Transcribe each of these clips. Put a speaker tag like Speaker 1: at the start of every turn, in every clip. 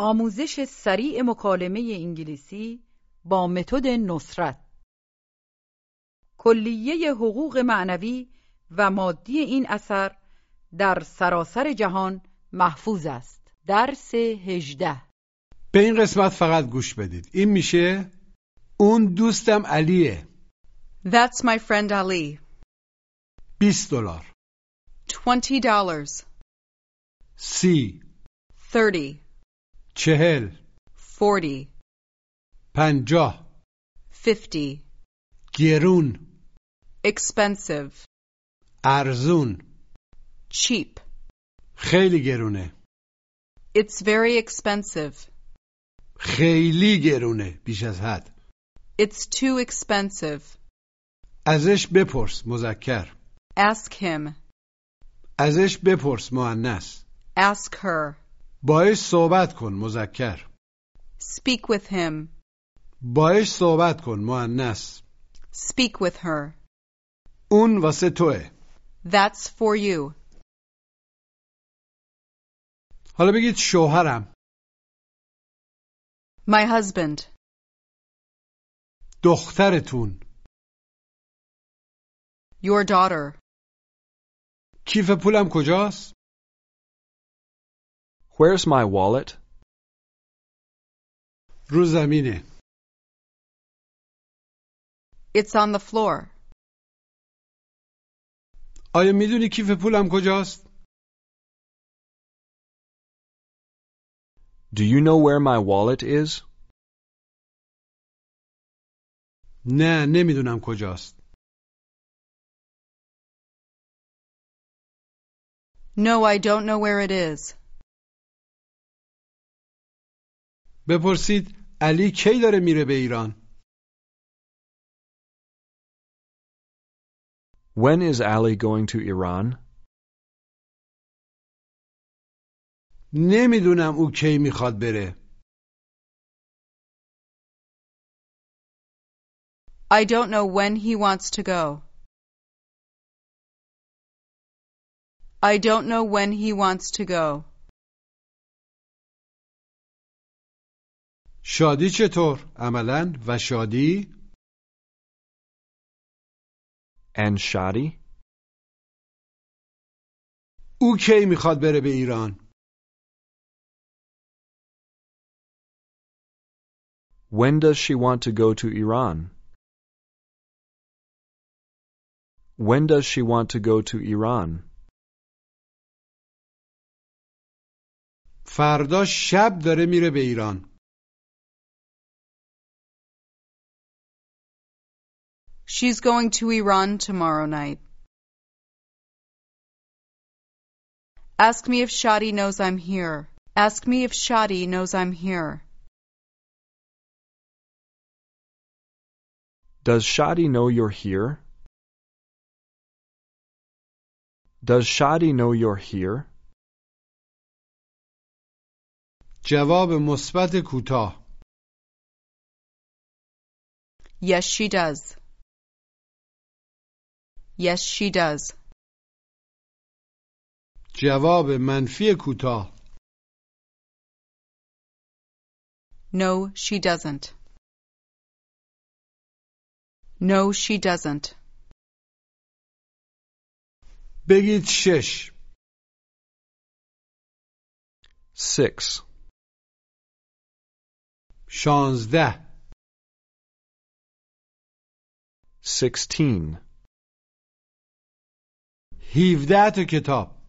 Speaker 1: آموزش سریع مکالمه انگلیسی با متد نصرت. کلیه حقوق معنوی و مادی این اثر در سراسر جهان محفوظ است. درس هجده.
Speaker 2: به این قسمت فقط گوش بدید. این میشه اون دوستم علیه.
Speaker 3: That's my friend Ali.
Speaker 2: 20 دلار.
Speaker 3: Twenty dollars.
Speaker 2: سی.
Speaker 3: Thirty.
Speaker 2: چهل
Speaker 3: Forty.
Speaker 2: پنجاه
Speaker 3: Fifty.
Speaker 2: گرون
Speaker 3: Expensive.
Speaker 2: ارزون
Speaker 3: Cheap.
Speaker 2: خیلی گرونه
Speaker 3: It's very expensive.
Speaker 2: خیلی گرونه بیش از حد
Speaker 3: It's too expensive.
Speaker 2: ازش بپرس مذکر
Speaker 3: Ask him.
Speaker 2: ازش بپرس مؤنث
Speaker 3: Ask her.
Speaker 2: باش صحبت کن مذکر
Speaker 3: Speak with him.
Speaker 2: باش صحبت کن مؤنث
Speaker 3: Speak with her.
Speaker 2: اون واسه توه
Speaker 3: That's for you.
Speaker 2: حالا بگید شوهرم
Speaker 3: My husband.
Speaker 2: دخترتون
Speaker 3: Your daughter.
Speaker 2: کیف پولم کجاست
Speaker 4: Where's my wallet?
Speaker 2: رو زمینه
Speaker 3: It's on the floor.
Speaker 2: آیا میدونی کیف پولم کجاست
Speaker 4: Do you know where my wallet is?
Speaker 2: نه نمیدونم کجاست
Speaker 3: No, I don't know where it is.
Speaker 2: بپرسید علی کی داره میره به ایران
Speaker 4: When is Ali going to Iran?
Speaker 2: نمی‌دونم او کی می‌خواد بره
Speaker 3: I don't know when he wants to go. I don't know when he wants to go.
Speaker 2: شادی چطور عملا و شادی
Speaker 4: And Shadi?
Speaker 2: او کی می‌خواد بره به ایران
Speaker 4: When does she want to go to Iran? When does she want to go to Iran?
Speaker 2: فردا شب داره میره به ایران
Speaker 3: She's going to Iran tomorrow night. Ask me if Shadi knows I'm here. Ask me if Shadi knows I'm here.
Speaker 4: Does Shadi know you're here? Does Shadi know you're here?
Speaker 2: جواب مثبت کوتاه
Speaker 3: Yes, she does. Yes, she does.
Speaker 2: جواب منفی کوتاه
Speaker 3: No, she doesn't. No, she doesn't.
Speaker 2: بگید شش
Speaker 4: Six.
Speaker 2: شانزده
Speaker 4: Sixteen.
Speaker 2: هیوده تا کتاب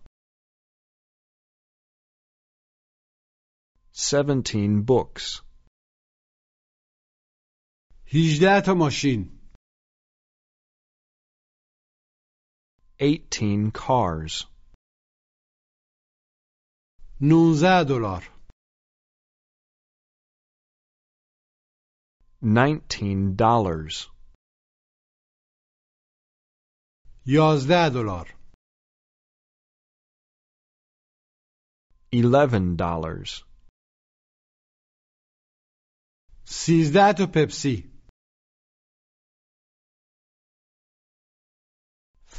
Speaker 4: Seventeen books.
Speaker 2: هیجده تا ماشین
Speaker 4: Eighteen cars.
Speaker 2: نونزده دلار
Speaker 4: Nineteen dollars.
Speaker 2: یازده دلار
Speaker 4: Eleven dollars.
Speaker 2: سیزده تا پپسی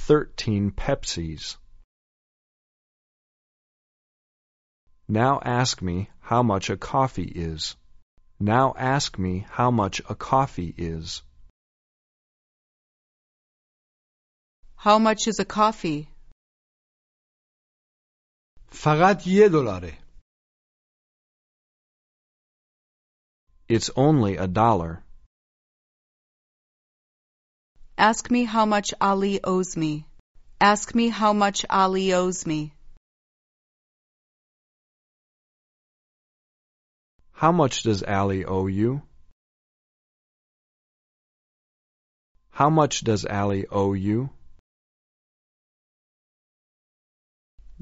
Speaker 4: Thirteen Pepsis. Now ask me how much a coffee is. Now ask me how much a coffee is.
Speaker 3: How much is a coffee?
Speaker 2: فقط یه دلاره
Speaker 4: It's only a dollar.
Speaker 3: Ask me how much Ali owes me. Ask me how much Ali owes me.
Speaker 4: How much does Ali owe you? How much does Ali owe you?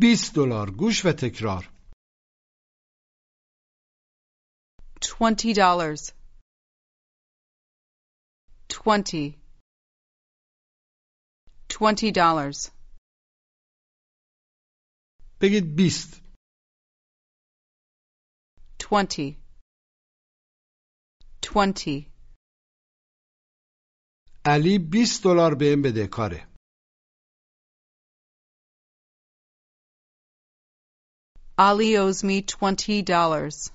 Speaker 2: 20 دلار. گوش و تکرار.
Speaker 3: 20 dollars. 20 20 dollars.
Speaker 2: بگید 20
Speaker 3: 20 20
Speaker 2: علی 20 دلار بهم بده کاره.
Speaker 3: Ali owes me twenty dollars.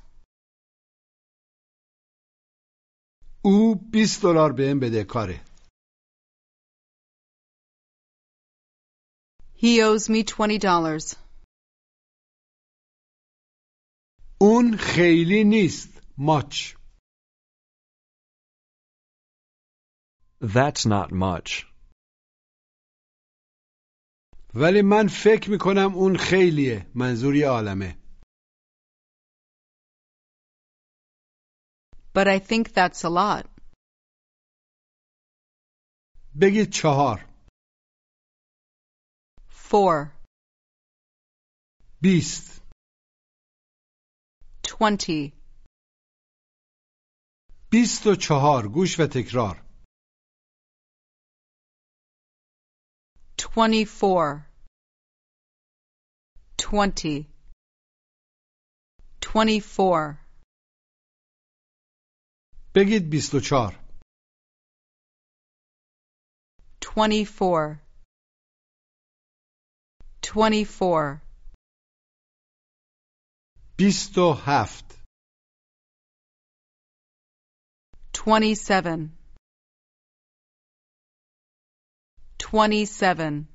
Speaker 2: او 20 دلار بهم بده کاره
Speaker 3: He owes me twenty dollars.
Speaker 2: اون خیلی نیست ماچ
Speaker 4: That's not much.
Speaker 2: ولی من فکر می‌کنم اون خیلیه منظوری عالمه
Speaker 3: But I think that's a lot.
Speaker 2: بگید چهار
Speaker 3: Four.
Speaker 2: بیست
Speaker 3: Twenty.
Speaker 2: بیست و چهار گوش و تکرار
Speaker 3: Twenty-four. Twenty. Twenty-four.
Speaker 2: بگید بیست و چهار
Speaker 3: Twenty-four. Twenty-four.
Speaker 2: بیست و هفت
Speaker 3: Twenty-seven.
Speaker 2: 27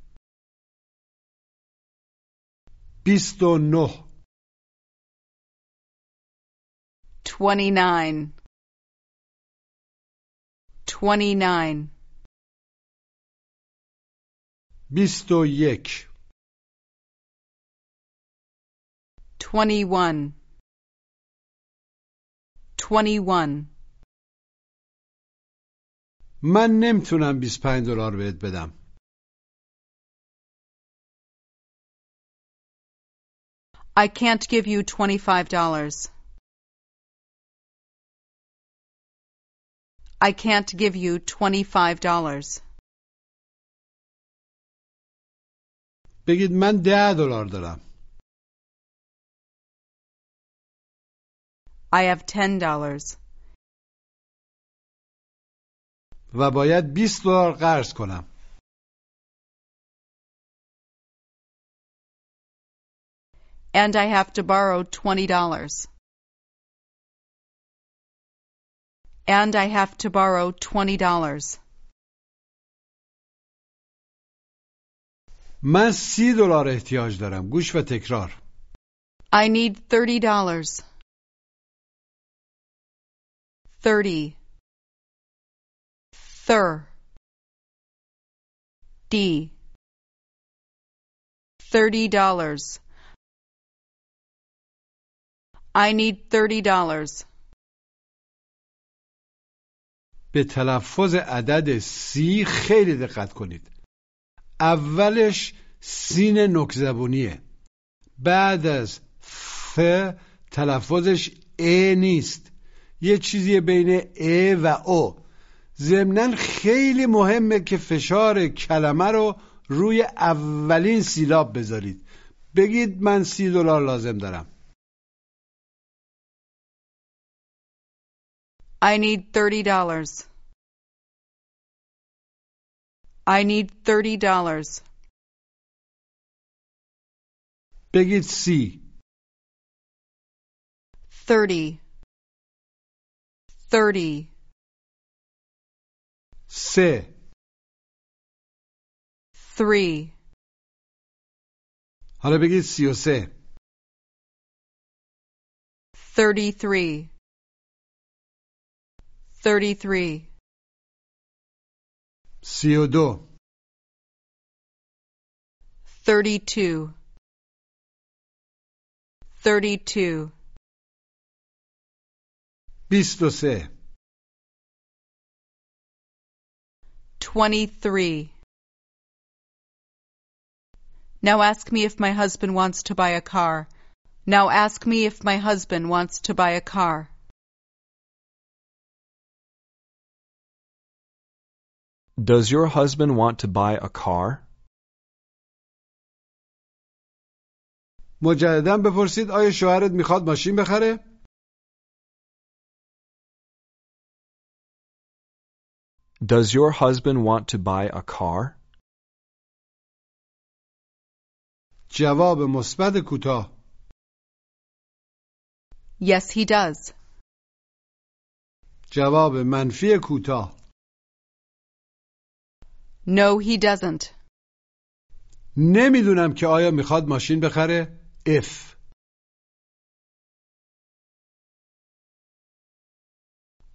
Speaker 2: 29 29
Speaker 3: 21 21
Speaker 2: من نمی‌تونم 25 دلار بهت بدم.
Speaker 3: I can't give you twenty-five dollars. I can't give you twenty-five dollars.
Speaker 2: بگید من ده دلار دارم
Speaker 3: I have ten dollars.
Speaker 2: و باید 20 دلار قرض کنم
Speaker 3: And I have to borrow twenty dollars. And I have to borrow twenty dollars.
Speaker 2: من سی دلار احتیاج دارم گوش و تکرار
Speaker 3: I need thirty dollars. Thirty. Thir. D. Thirty dollars. I need thirty dollars.
Speaker 2: به تلفظ عدد سی خیلی دقت کنید. اولش سین نکزبونیه. بعد از ف تلفظش ا نیست. یه چیزی بین ا و او ضمنا خیلی مهمه که فشار کلمه رو روی اولین سیلاب بذارید. بگید من سی دلار لازم دارم.
Speaker 3: I need thirty dollars. I need thirty dollars.
Speaker 2: Begin C.
Speaker 3: Thirty. Thirty.
Speaker 2: سه
Speaker 3: three
Speaker 2: حالا بگید سی و سه thirty
Speaker 3: three 33.
Speaker 2: 32. 32. 23
Speaker 3: 23. Now ask me if my husband wants to buy a car. Now ask me if my husband wants to buy a car.
Speaker 4: Does your husband want to buy a car?
Speaker 2: مجددا بپرسید آیا شوهرت میخواد ماشین بخره؟
Speaker 4: Does your husband want to buy a car?
Speaker 2: جواب مثبت کوتاه
Speaker 3: Yes, he does.
Speaker 2: جواب منفی کوتاه
Speaker 3: No, he doesn't.
Speaker 2: نمیدونم که آیا میخواد ماشین بخره؟ F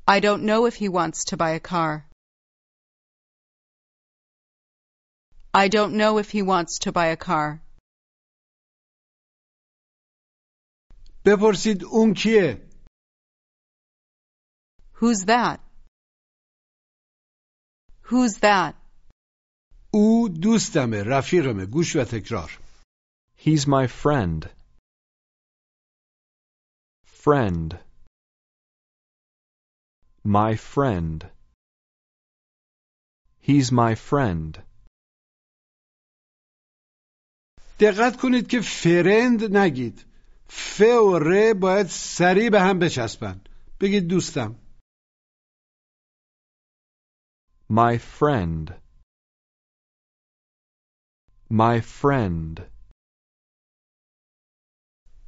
Speaker 3: I don't know if he wants to buy a car. I don't know if he wants to buy a car.
Speaker 2: بپرسید اون کیه؟
Speaker 3: Who's that? Who's that?
Speaker 2: او دوستمه رفیقمه گوش و تکرار
Speaker 4: He's my friend. Friend. My friend. He's my friend.
Speaker 2: دقت کنید که فرند نگید ف و ر باید سریع به هم بچسبن بگید دوستم
Speaker 4: My friend. My friend.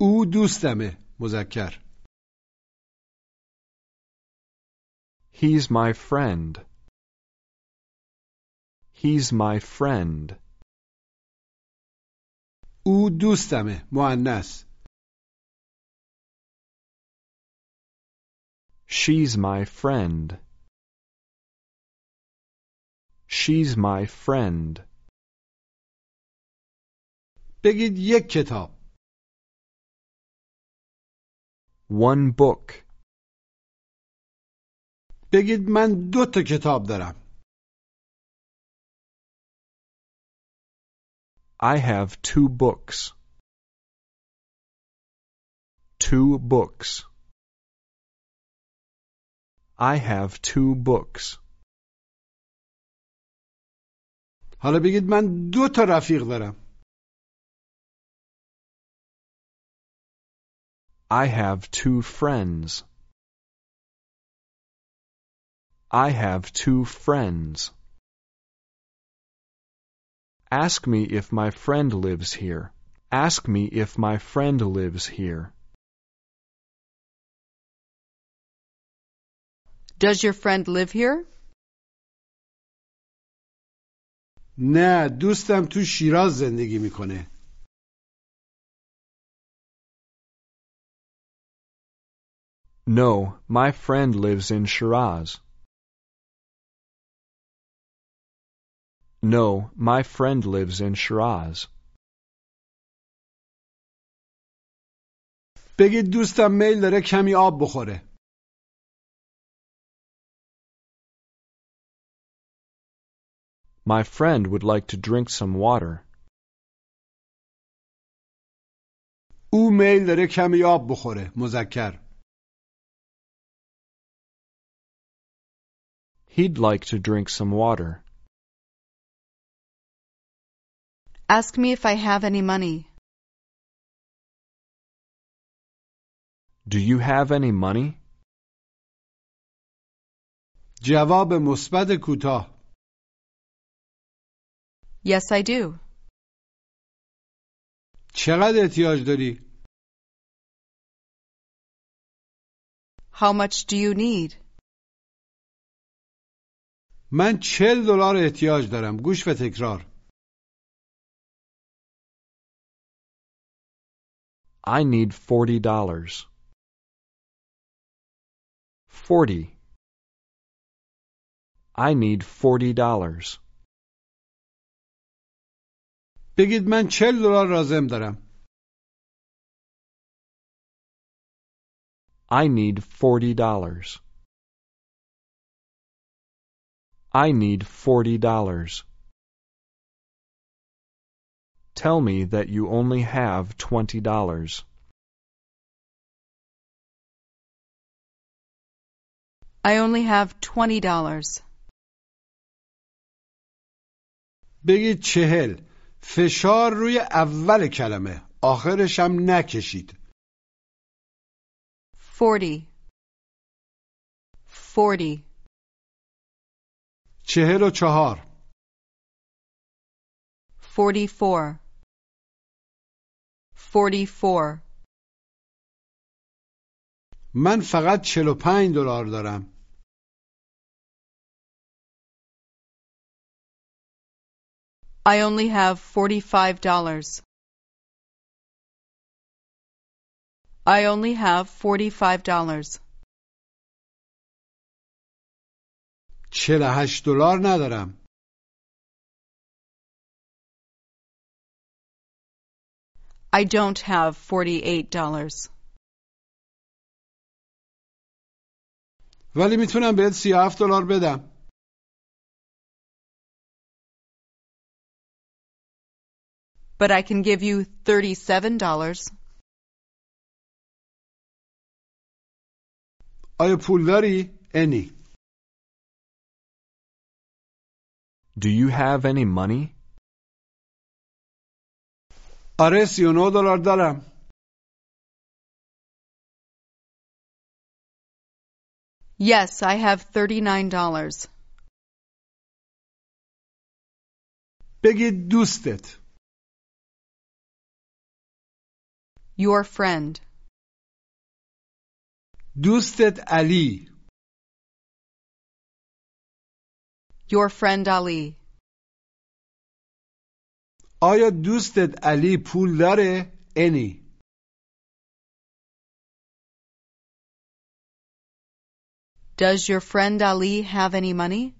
Speaker 2: او دوستمه مذکر
Speaker 4: He's my friend. He's my friend.
Speaker 2: او دوستمه مؤنث
Speaker 4: She's my friend. She's my friend.
Speaker 2: بگید یک کتاب
Speaker 4: One book.
Speaker 2: بگید من دو تا کتاب دارم
Speaker 4: I have two books. Two books. I have two books.
Speaker 2: حالا بگید من دو تا رفیق دارم
Speaker 4: I have two friends. I have two friends. Ask me if my friend lives here. Ask me if my friend lives here.
Speaker 3: Does your friend live here?
Speaker 2: نه دوستم تو شیراز زندگی میکنه
Speaker 4: No, my friend lives in Shiraz. No, my friend lives in Shiraz.
Speaker 2: بگید دوستم میل داره کمی آب بخوره
Speaker 4: My friend would like to drink some water.
Speaker 2: او میل داره کمی آب بخوره مذکر
Speaker 4: He'd like to drink some water.
Speaker 3: Ask me if I have any money.
Speaker 4: Do you have any money?
Speaker 2: جواب مثبت کوتاه
Speaker 3: Yes, I do.
Speaker 2: چقدر احتیاج داری
Speaker 3: How much do you need?
Speaker 2: من چل دلار احتیاج دارم گوش و تکرار
Speaker 4: I need forty dollars. Forty. I need forty dollars.
Speaker 2: بگید من چل دلار لازم دارم
Speaker 4: I need forty dollars. I need forty dollars. Tell me that you only have twenty dollars.
Speaker 3: I only have twenty dollars.
Speaker 2: بگید چهل فشار روی اول کلمه آخرش هم نکشید
Speaker 3: Forty. Forty.
Speaker 2: چهل و چهار. من فقط چل و پنج دلار دارم
Speaker 3: I only have forty-five dollars. I only have forty-five dollars.
Speaker 2: چل و هشت دلار ندارم
Speaker 3: I don't have forty-eight dollars.
Speaker 2: ولی می‌تونم بهت سی و هفت دلار بدم
Speaker 3: But I can give you thirty-seven dollars.
Speaker 2: آیا پول داری؟ انی
Speaker 4: Do you have any money?
Speaker 2: آره سی و نه دلار دارم
Speaker 3: Yes, I have thirty-nine dollars.
Speaker 2: بگید دوستت
Speaker 3: Your friend.
Speaker 2: دوستت علی
Speaker 3: Your friend Ali.
Speaker 2: آیا دوستت علی پول داره؟ انی
Speaker 3: Does your friend Ali have any money?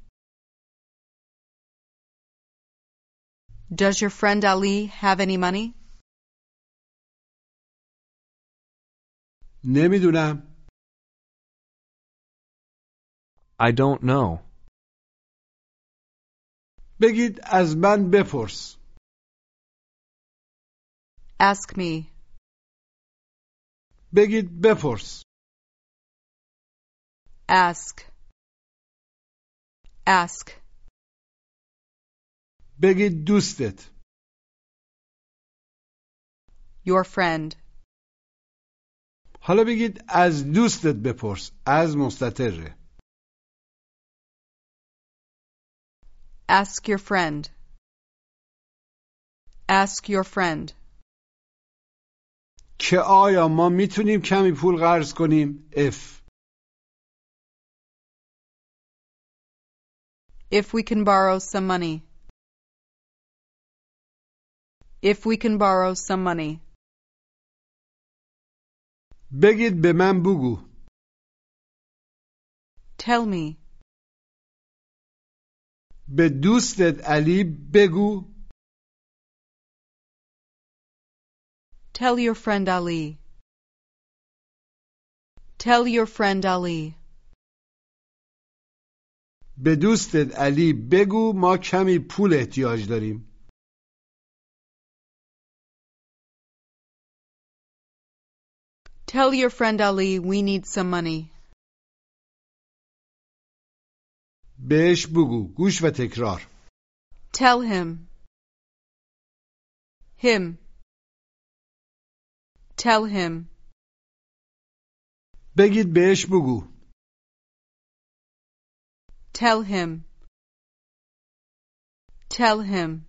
Speaker 3: Does your friend Ali have any money?
Speaker 2: نمیدونم
Speaker 4: I don't know.
Speaker 2: بگید از من بپرس
Speaker 3: Ask me.
Speaker 2: بگید بپرس
Speaker 3: Ask. Ask.
Speaker 2: بگید دوستت
Speaker 3: Your friend.
Speaker 2: حالا بگید از دوستت بپرس از مستتره
Speaker 3: Ask your friend. Ask your friend.
Speaker 2: که آیا ما میتونیم کمی پول قرض کنیم اف
Speaker 3: If we can borrow some money. If we can borrow some money.
Speaker 2: بگید به من بگو
Speaker 3: Tell me.
Speaker 2: به دوستت علی بگو
Speaker 3: Tell your friend Ali. Tell your friend Ali.
Speaker 2: به دوستت علی بگو ما کمی پول احتیاج داریم
Speaker 3: Tell your friend Ali we need some money.
Speaker 2: بهش بگو گوش و تکرار
Speaker 3: Tell him. Him. Tell him.
Speaker 2: بگید بهش بگو
Speaker 3: Tell him. Tell him.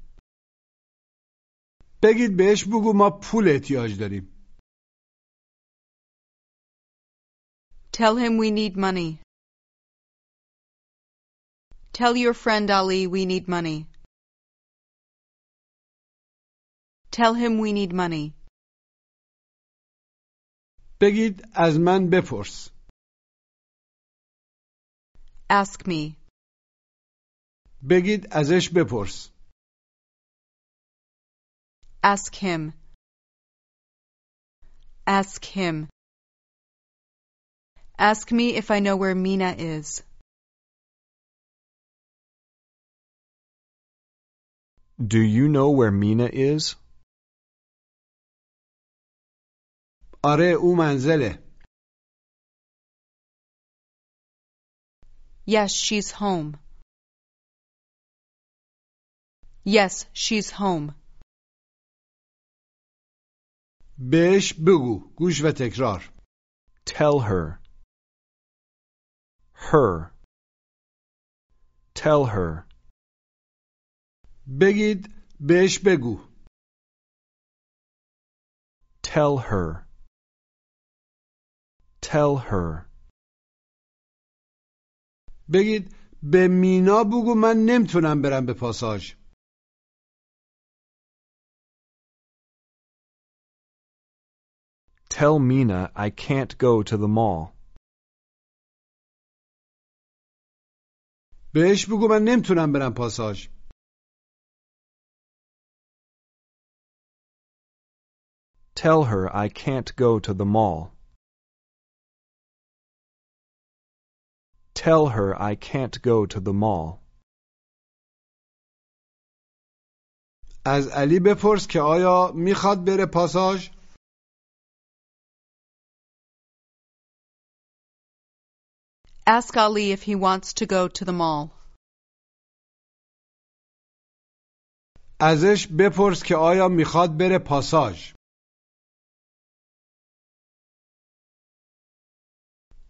Speaker 2: بگید بهش بگو ما پول احتیاج داریم
Speaker 3: Tell him we need money. Tell your friend Ali we need money. Tell him we need money.
Speaker 2: بگید از من بپرس
Speaker 3: Ask me.
Speaker 2: بگید ازش بپرس
Speaker 3: Ask him. Ask him. Ask me if I know where Mina is.
Speaker 4: Do you know where Mina is?
Speaker 2: آره او منزله
Speaker 3: Yes, she's home. Yes, she's home.
Speaker 2: بهش بگو گوش و تکرار
Speaker 4: Tell her. Her. Tell her.
Speaker 2: بگید بهش بگو
Speaker 4: Tell her. Tell her.
Speaker 2: بگید به مینا بگو من نمی‌تونم برم به پاساژ
Speaker 4: Tell Mina I can't go to the mall.
Speaker 2: بهش بگو من نمی‌تونم برم پاساژ
Speaker 4: Tell her I can't go to the mall. Tell her I can't go to the mall.
Speaker 2: از علی بپرس که آیا میخواد بره پاساژ
Speaker 3: Ask Ali if he wants to go to the mall.
Speaker 2: ازش بپرس که آیا میخواد بره پاساژ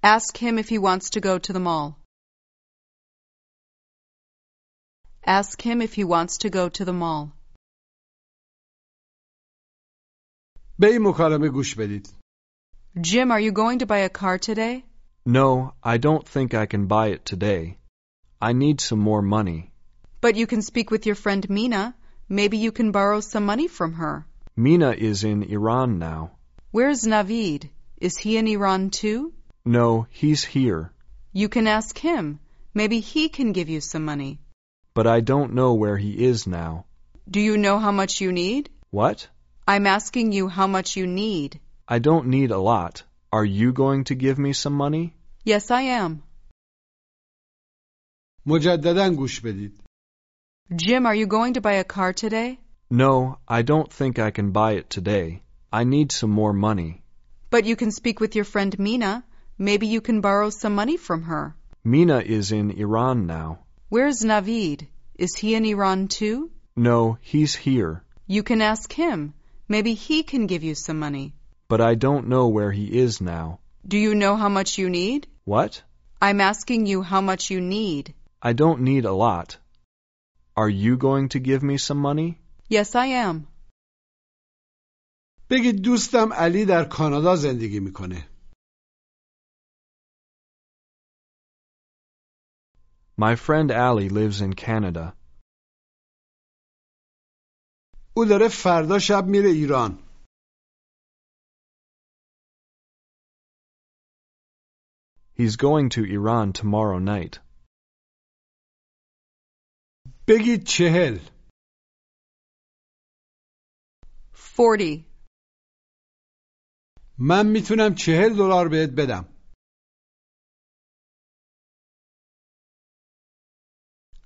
Speaker 3: Ask him if he wants to go to the mall. Ask him if he wants to go to the mall.
Speaker 2: به این مکالمه گوش بدید
Speaker 3: Jim, are you going to buy a car today?
Speaker 4: No, I don't think I can buy it today. I need some more money.
Speaker 3: But you can speak with your friend Mina. Maybe you can borrow some money from her.
Speaker 4: Mina is in Iran now.
Speaker 3: Where's Navid? Is he in Iran too?
Speaker 4: No, he's here.
Speaker 3: You can ask him. Maybe he can give you some money.
Speaker 4: But I don't know where he is now.
Speaker 3: Do you know how much you need?
Speaker 4: What?
Speaker 3: I'm asking you how much you need.
Speaker 4: I don't need a lot. Are you going to give me some money?
Speaker 3: Yes, I am.
Speaker 2: مجددا گوش بدید
Speaker 3: Jim, are you going to buy a car today?
Speaker 4: No, I don't think I can buy it today. I need some more money.
Speaker 3: But you can speak with your friend Mina. Maybe you can borrow some money from her.
Speaker 4: Mina is in Iran now.
Speaker 3: Where's Navid? Is he in Iran too?
Speaker 4: No, he's here.
Speaker 3: You can ask him. Maybe he can give you some money.
Speaker 4: But I don't know where he is now.
Speaker 3: Do you know how much you need?
Speaker 4: What?
Speaker 3: I'm asking you how much you need.
Speaker 4: I don't need a lot. Are you going to give me some money?
Speaker 3: Yes, I am.
Speaker 2: بگید دوستم علی در کانادا زندگی میکنه
Speaker 4: My friend Allie lives in Canada.
Speaker 2: او داره فردا شب میره ایران
Speaker 4: He's going to Iran tomorrow night.
Speaker 2: بگید چهل
Speaker 3: Forty.
Speaker 2: من میتونم چهل دلار بهت بدم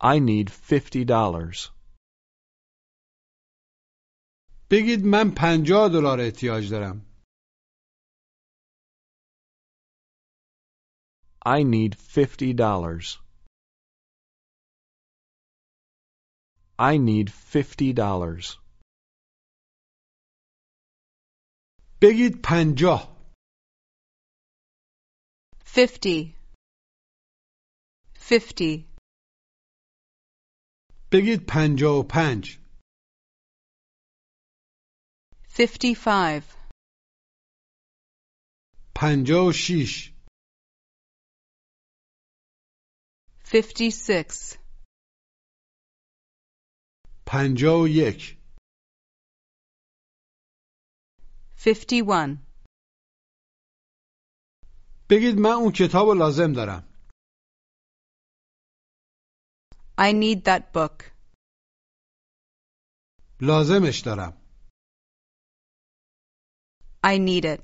Speaker 3: I
Speaker 4: need fifty dollars.
Speaker 2: بگید من پنجاه دلار احتیاج دارم
Speaker 4: I need fifty dollars. I need fifty dollars.
Speaker 2: بگید پنجاه
Speaker 3: fifty, fifty,
Speaker 2: بگید پنجاه و پنج.
Speaker 3: fifty-five,
Speaker 2: پنجاه و شیش. پنجاه و یک. بگید من اون کتاب لازم دارم.
Speaker 3: I need that book.
Speaker 2: لازمش دارم
Speaker 3: I need it.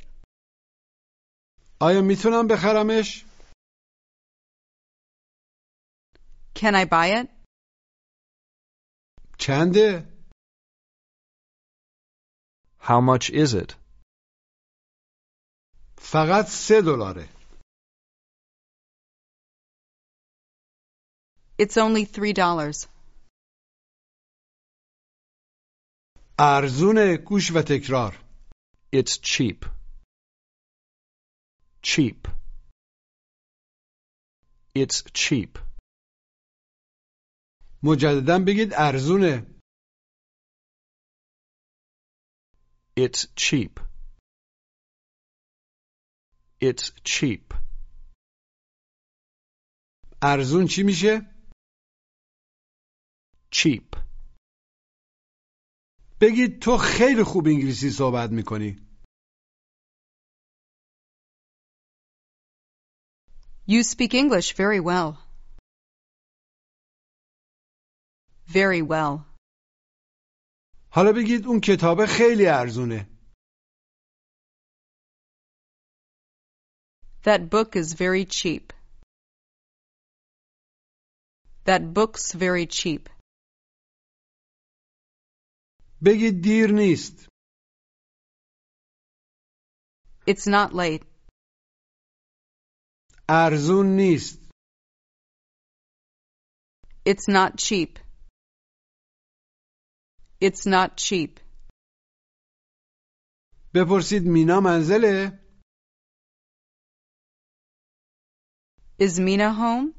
Speaker 2: آیا میتونم بخرمش؟
Speaker 3: Can I buy it?
Speaker 2: چنده؟
Speaker 4: How much is it?
Speaker 2: فقط سه دلاره
Speaker 3: It's only three dollars.
Speaker 2: ارزون گوش و تکرار
Speaker 4: It's cheap. Cheap. It's cheap.
Speaker 2: مجددا بگید ارزونه
Speaker 4: It's cheap. It's cheap.
Speaker 2: ارزون چی میشه؟
Speaker 4: Cheap.
Speaker 2: بگید تو خیلی خوب انگلیسی صحبت می‌کنی
Speaker 3: You speak English very well. Very well.
Speaker 2: حالا بگید اون کتاب خیلی ارزونه
Speaker 3: That book is very cheap. That book's very cheap.
Speaker 2: بگید دیر نیست
Speaker 3: It's not late.
Speaker 2: ارزون نیست
Speaker 3: It's not cheap. It's not cheap.
Speaker 2: بپرسید مینا منزله
Speaker 3: Is Mina home?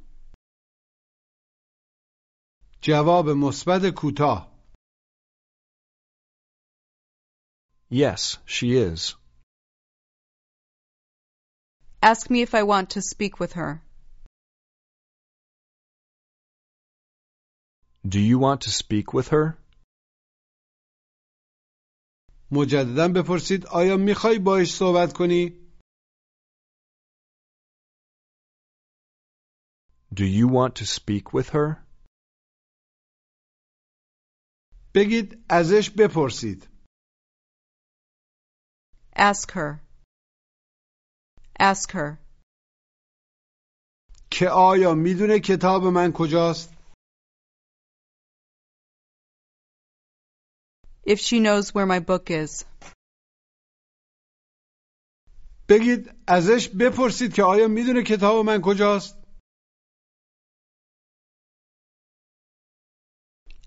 Speaker 2: جواب مثبت کوتاه
Speaker 4: Yes, she is.
Speaker 3: Ask me if I want to speak with her.
Speaker 4: Do you want to speak with her?
Speaker 2: مجددا بپرسید آیا میخوای باش صحبت کنی
Speaker 4: Do you want to speak with her?
Speaker 2: بگید ازش بپرسید
Speaker 3: Ask her. Ask her.
Speaker 2: که آیا میدونه کتاب من کجاست
Speaker 3: If she knows where my book is.
Speaker 2: بگید ازش بپرسید که آیا میدونه کتاب من کجاست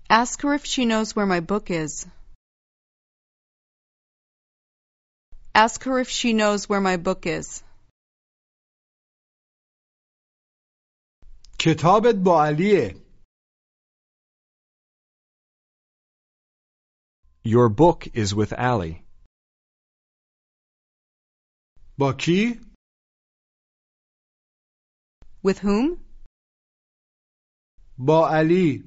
Speaker 3: Ask her if she knows where my book is. Ask her if she knows where my book is.
Speaker 2: کتابت با علیه
Speaker 4: Your book is with Allie.
Speaker 2: با کی
Speaker 3: With whom?
Speaker 2: با علی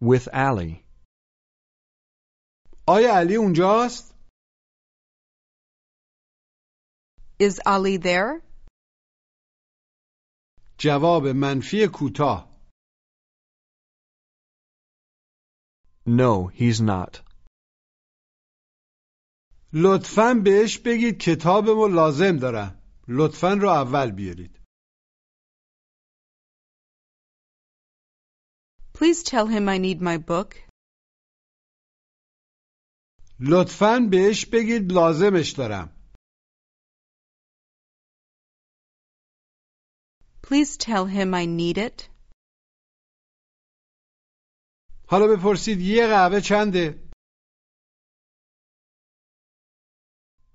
Speaker 4: With Allie.
Speaker 2: آیا علی اونجاست
Speaker 3: Is Ali there?
Speaker 2: جواب منفی کوتاه
Speaker 4: No, he's not.
Speaker 2: لطفا بهش بگید کتابمو لازم دارم لطفا رو اول بیارید
Speaker 3: Please tell him I need my book.
Speaker 2: لطفا بهش بگید لازمش دارم
Speaker 3: please tell him I need it?
Speaker 2: حالا بپرسید یه قهوه چنده؟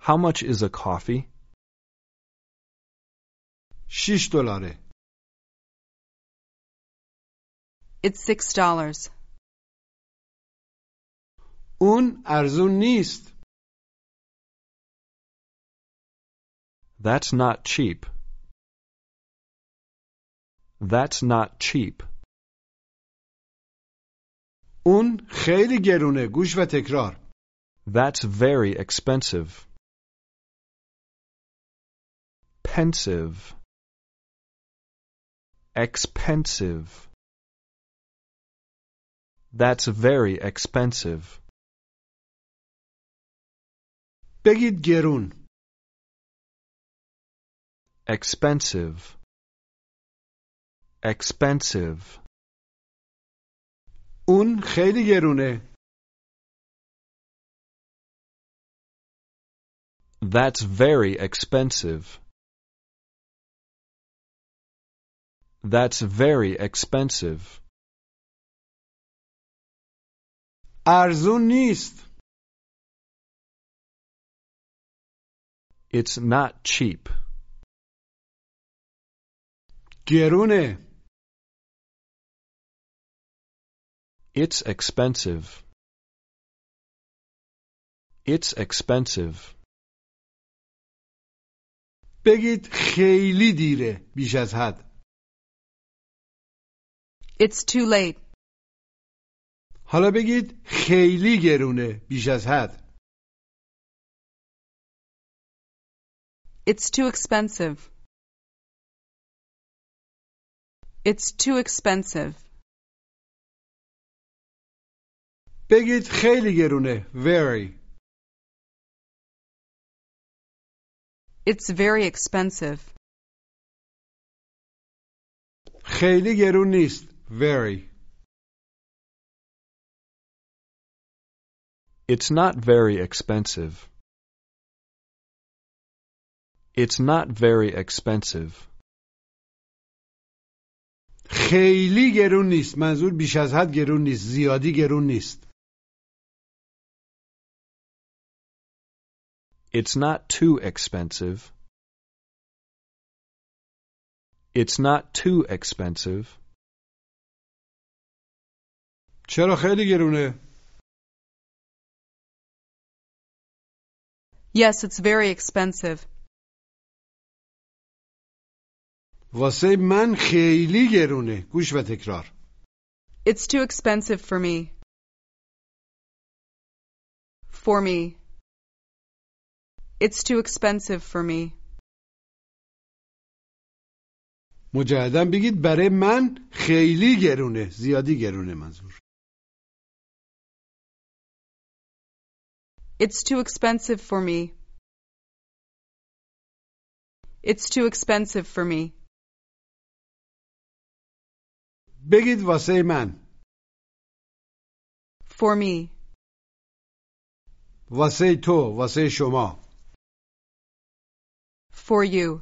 Speaker 4: How much is a coffee?
Speaker 2: 6 دلاره.
Speaker 3: It's six dollars.
Speaker 2: اون ارزون نیست.
Speaker 4: That's not cheap. That's not cheap.
Speaker 2: اون خیلی گرونه. گوش و تکرار.
Speaker 4: That's very expensive. Pensive. Expensive. That's very expensive.
Speaker 2: بگید گرون.
Speaker 4: Expensive. Expensive.
Speaker 2: اون خیلی گرونه.
Speaker 4: That's very expensive. That's very expensive.
Speaker 2: ارزون نیست.
Speaker 4: It's not cheap.
Speaker 2: گرونه.
Speaker 4: It's expensive. It's expensive.
Speaker 2: بگید خیلی دیره. بیش از حد.
Speaker 3: It's too late.
Speaker 2: حالا بگید خیلی گرونه. بیش از حد.
Speaker 3: It's too expensive. It's too expensive.
Speaker 2: بگید خیلی گرونه. Very.
Speaker 3: It's very expensive.
Speaker 2: خیلی گرون نیست. Very.
Speaker 4: It's not very expensive. It's not very expensive.
Speaker 2: خیلی گرون نیست. منظور بیش از حد گرون نیست. زیادی گرون نیست.
Speaker 4: It's not too expensive. It's not too expensive.
Speaker 2: چرا خیلی گرونه؟
Speaker 3: Yes, it's very expensive.
Speaker 2: واسه من خیلی گرونه. گوش و تکرار.
Speaker 3: It's too expensive for me. For me. It's too expensive for me.
Speaker 2: مجددا بگید برای من خیلی گرونه. زیادی گرونه منظور.
Speaker 3: It's too expensive for me. It's too expensive for me.
Speaker 2: بگید واسه من.
Speaker 3: For me.
Speaker 2: واسه تو. واسه شما.
Speaker 3: For you.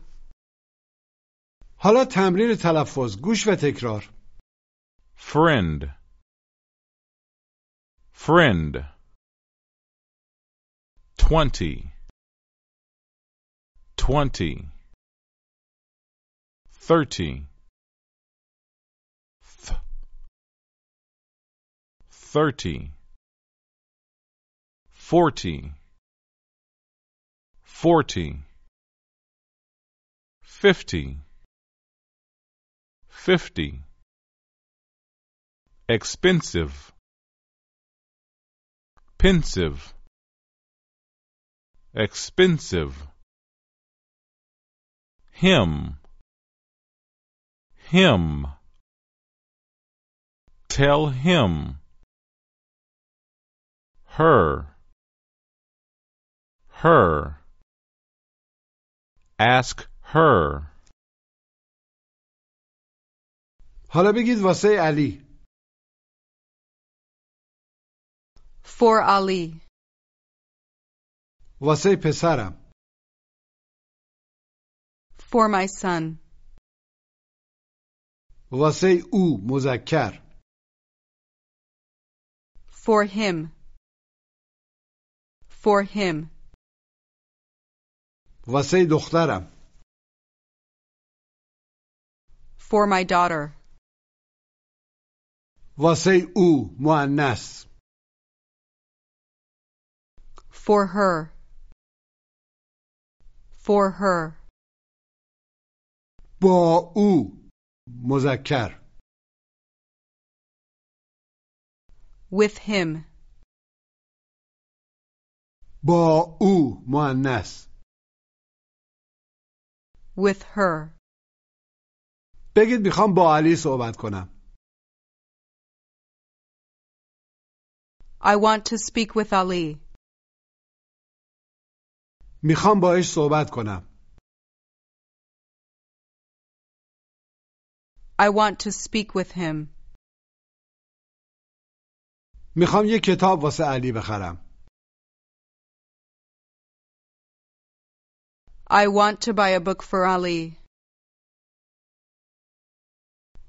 Speaker 2: حالا تمرین تلفظ. گوش و تکرار.
Speaker 5: friend friend twenty twenty thirty thirty. Forty. Forty. Fifty. Fifty. Expensive. Pensive. Expensive. Him. Him. Tell him her her ask her
Speaker 2: حالا بگید واسه علی.
Speaker 3: For Ali.
Speaker 2: واسه پسرم.
Speaker 3: For my son.
Speaker 2: واسه او مذکر
Speaker 3: For him. For him.
Speaker 2: واسه دخترم
Speaker 3: For my daughter.
Speaker 2: واسه او مؤنث
Speaker 3: For her. For her.
Speaker 2: با او مذکر
Speaker 3: With him.
Speaker 2: با او مؤنث
Speaker 3: With her.
Speaker 2: بگید می‌خوام با علی صحبت کنم
Speaker 3: I want to speak with Ali.
Speaker 2: می‌خوام باش صحبت کنم
Speaker 3: I want to speak with him.
Speaker 2: می‌خوام یه کتاب واسه علی بخرم
Speaker 3: I want to buy a book for Ali.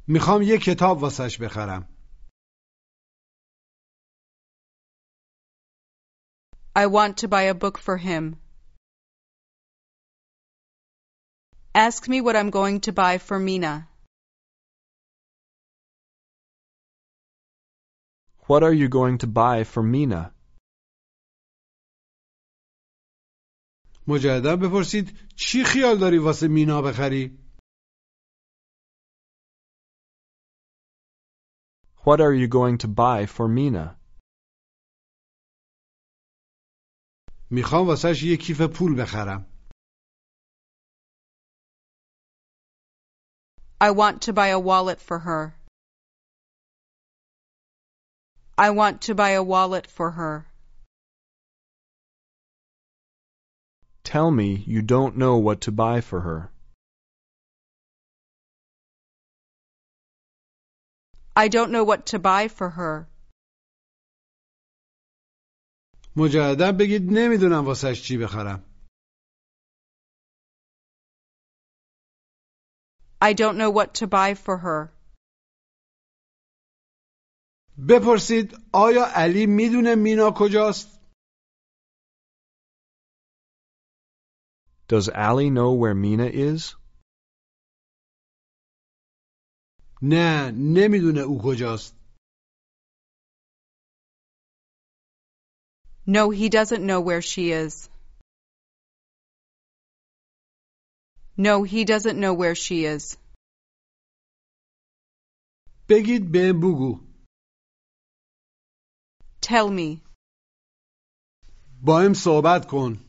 Speaker 2: میخوام یه کتاب واسش بخرم
Speaker 3: I want to buy a book for him. Ask me what I'm going to buy for Mina.
Speaker 4: What are you going to buy for Mina?
Speaker 2: مجددا بپرسید چی خیال داری واسه مینا بخری؟
Speaker 4: What are you going to buy for Mina?
Speaker 2: می‌خوام واسش یه کیف پول بخرم
Speaker 3: I want to buy a wallet for her. I want to buy a wallet for her.
Speaker 4: Tell me you don't know what to buy for her.
Speaker 3: I don't know what to buy for her.
Speaker 2: مجددا بگید نمی‌دونم واسش چی بخرم
Speaker 3: I don't know what to buy for her.
Speaker 2: بپرسید آیا علی می‌دونه مینا کجاست؟
Speaker 4: Does Allie know where Mina is?
Speaker 2: نه نمیدونه او کجاست
Speaker 3: No, he doesn't know where she is. No, he doesn't know where she is.
Speaker 2: بگید بهم بگو
Speaker 3: Tell me.
Speaker 2: با هم صحبت کن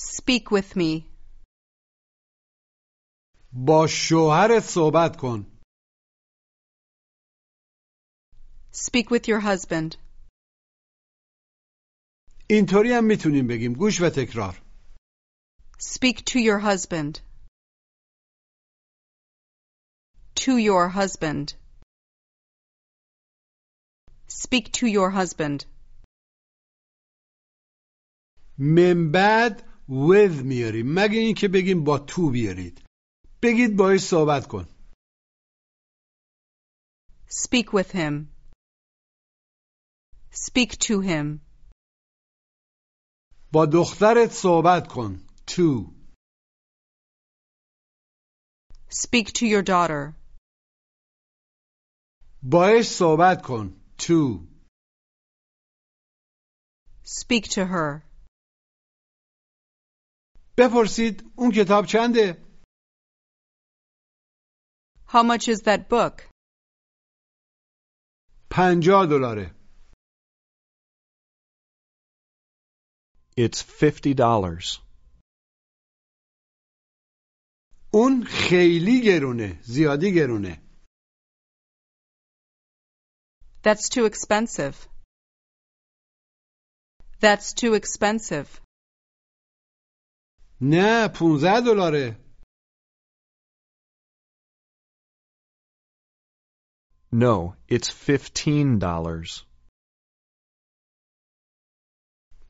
Speaker 3: Speak with me.
Speaker 2: با شوهرت صحبت کن
Speaker 3: Speak with your husband.
Speaker 2: اینطوری هم می‌تونیم بگیم گوش و تکرار
Speaker 3: Speak to your husband. To your husband. Speak to your husband.
Speaker 2: من بعد with میاریم مگه اینکه بگیم با تو بیارید بگید باش صحبت کن
Speaker 3: Speak with him. Speak to him.
Speaker 2: با دخترت صحبت کن تو
Speaker 3: Speak to your daughter.
Speaker 2: باش صحبت کن تو
Speaker 3: Speak to her.
Speaker 2: بپرسید اون کتاب چنده
Speaker 3: How much is that book?
Speaker 2: پنجاه دلاره
Speaker 4: It's fifty dollars.
Speaker 2: اون خیلی گرونه زیادی گرونه
Speaker 3: That's too expensive. That's too expensive.
Speaker 2: نه پونزده دلاره
Speaker 4: No, it's fifteen dollars.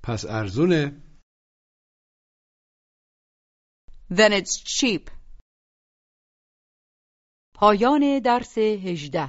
Speaker 2: پس ارزونه
Speaker 3: Then it's cheap.
Speaker 1: پایان درس هجده